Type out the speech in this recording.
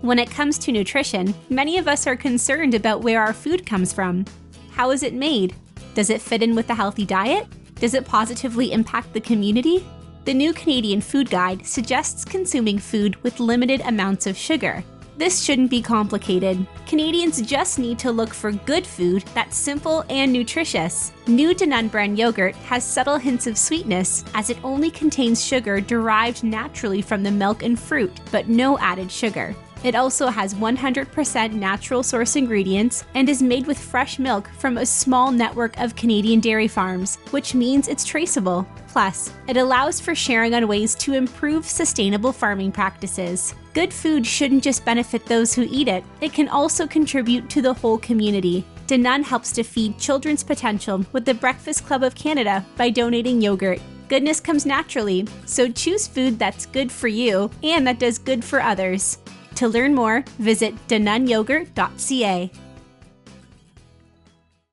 When it comes to nutrition, many of us are concerned about where our food comes from. How is it made? Does it fit in with a healthy diet? Does it positively impact the community? The new Canadian Food Guide suggests consuming food with limited amounts of sugar. This shouldn't be complicated. Canadians just need to look for good food that's simple and nutritious. New Danone brand yogurt has subtle hints of sweetness as it only contains sugar derived naturally from the milk and fruit, but no added sugar. It also has 100% natural source ingredients and is made with fresh milk from a small network of Canadian dairy farms, which means it's traceable. Plus, it allows for sharing on ways to improve sustainable farming practices. Good food shouldn't just benefit those who eat it, it can also contribute to the whole community. Danone helps to feed children's potential with the Breakfast Club of Canada by donating yogurt. Goodness comes naturally, so choose food that's good for you and that does good for others. To learn more, visit danoneyogurt.ca.